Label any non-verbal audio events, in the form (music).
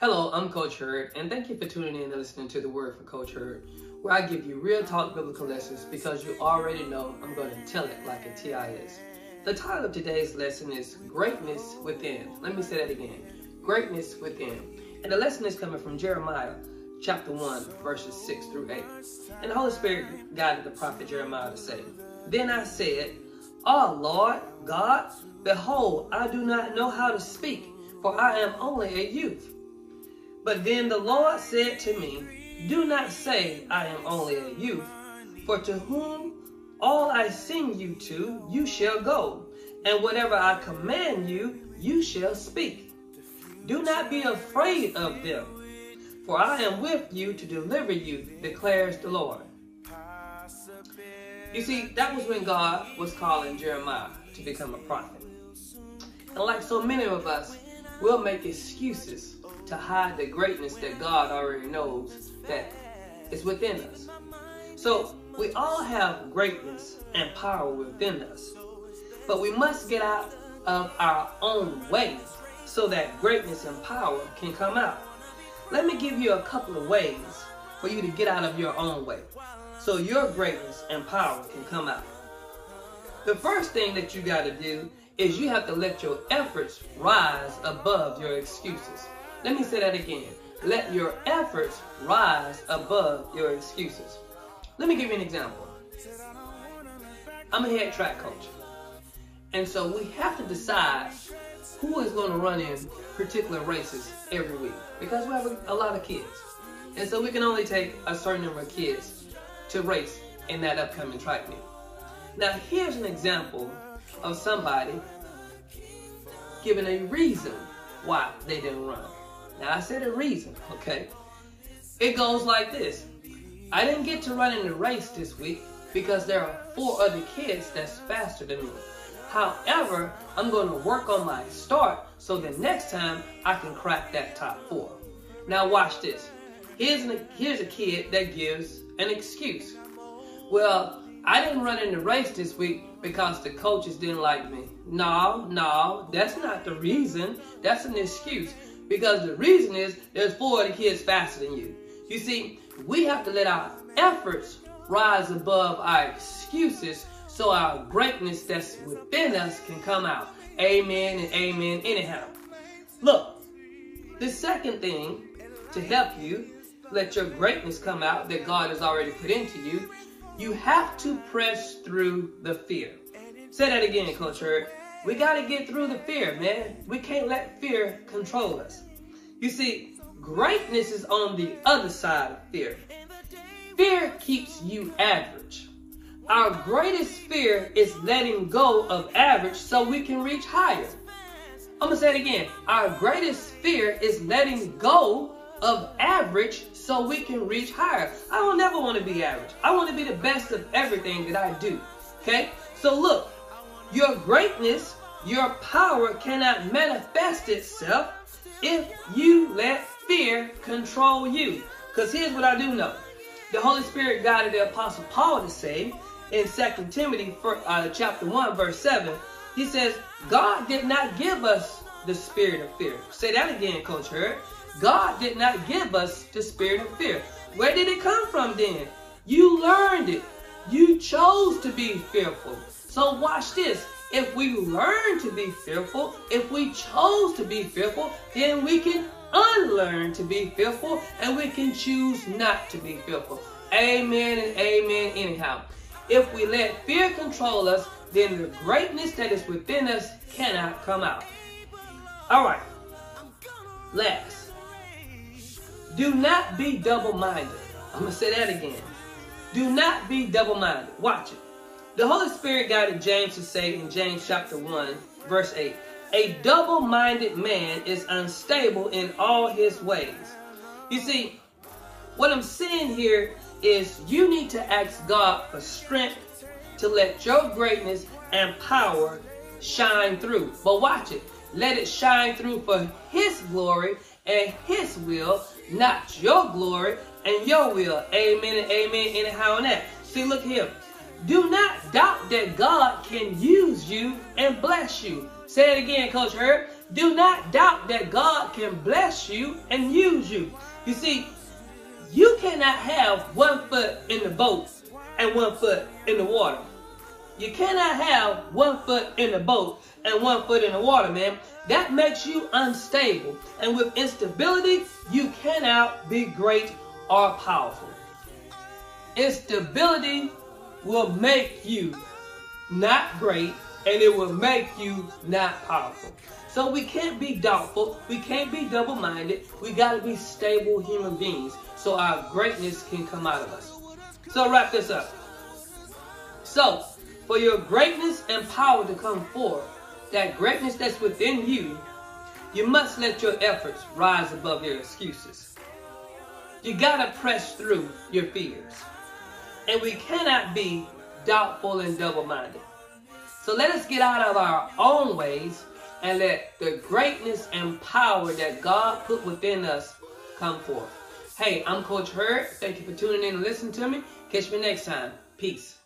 Hello, I'm Coach Hurd, and thank you for tuning in and listening to the Word for Coach Hurd, where I give you real talk biblical lessons because you already know I'm going to tell it like a TIS. The title of today's lesson is Greatness Within. Let me say that again Greatness Within. And the lesson is coming from Jeremiah chapter 1, verses 6 through 8. And the Holy Spirit guided the prophet Jeremiah to say, Then I said, Oh Lord God, behold, I do not know how to speak, for I am only a youth. But then the Lord said to me, Do not say, I am only a youth, for to whom all I send you to, you shall go, and whatever I command you, you shall speak. Do not be afraid of them, for I am with you to deliver you, declares the Lord. You see, that was when God was calling Jeremiah to become a prophet. And like so many of us, we'll make excuses to hide the greatness that God already knows that is within us. So we all have greatness and power within us, but we must get out of our own way so that greatness and power can come out. Let me give you a couple of ways for you to get out of your own way so your greatness and power can come out. The first thing that you got to do is you have to let your efforts rise above your excuses. Let me say that again. Let your efforts rise above your excuses. Let me give you an example. I'm a head track coach. And so we have to decide who is going to run in particular races every week because we have a, lot of kids. And so we can only take a certain number of kids to race in that upcoming track meet. Now, here's an example of somebody giving a reason why they didn't run. Now I said a reason, (laughs) okay? It goes like this. I didn't get to run in the race this week because there are four other kids that's faster than me. However, I'm going to work on my start so the next time I can crack that top four. Now watch this. Here's, an, here's a kid that gives an excuse. Well, I didn't run in the race this week because the coaches didn't like me. No, no, that's not the reason. That's an excuse. Because the reason is there's four other kids faster than you. You see, we have to let our efforts rise above our excuses so our greatness that's within us can come out. Amen and amen anyhow. Look, the second thing to help you let your greatness come out that God has already put into you, you have to press through the fear. Say that again, Coach Hurd. We got to get through the fear, man. We can't let fear control us. You see, greatness is on the other side of fear. Fear keeps you average. Our greatest fear is letting go of average so we can reach higher. I'm going to say it again. Our greatest fear is letting go of average so we can reach higher. I don't never want to be average. I want to be the best of everything that I do. Okay? So look, your greatness, your power cannot manifest itself if you let fear control you. Because here's what I do know. The Holy Spirit guided the Apostle Paul to say in 2 Timothy uh, chapter 1, verse 7, he says, God did not give us the spirit of fear. Say that again, Coach Hurd. God did not give us the spirit of fear. Where did it come from then? You learned it. You chose to be fearful. So watch this. If we learn to be fearful, if we chose to be fearful, then we can unlearn to be fearful and we can choose not to be fearful. Amen and amen anyhow. If we let fear control us, then the greatness that is within us cannot come out. All right. Last. Do not be double-minded. I'm going to say that again. Do not be double-minded. Watch it. The Holy Spirit guided James to say in James chapter 1, verse 8, A double-minded man is unstable in all his ways. You see, what I'm saying here is you need to ask God for strength to let your greatness and power shine through. But watch it. Let it shine through for his glory and his will, not your glory and your will. Amen and amen anyhow and that. See, look here. Do not doubt that God can use you and bless you. Say it again, Coach Hurd. Do not doubt that God can bless you and use you. You see, you cannot have one foot in the boat and one foot in the water. You cannot have one foot in the boat and one foot in the water, man. That makes you unstable. And with instability, you cannot be great or powerful. Instability will make you not great and it will make you not powerful. So we can't be doubtful. We can't be double-minded. We got to be stable human beings so our greatness can come out of us. So wrap this up. So, for your greatness and power to come forth, that greatness that's within you, you must let your efforts rise above your excuses. You gotta press through your fears. And we cannot be doubtful and double-minded. So let us get out of our own ways and let the greatness and power that God put within us come forth. Hey, I'm Coach Hurd. Thank you for tuning in and listening to me. Catch me next time. Peace.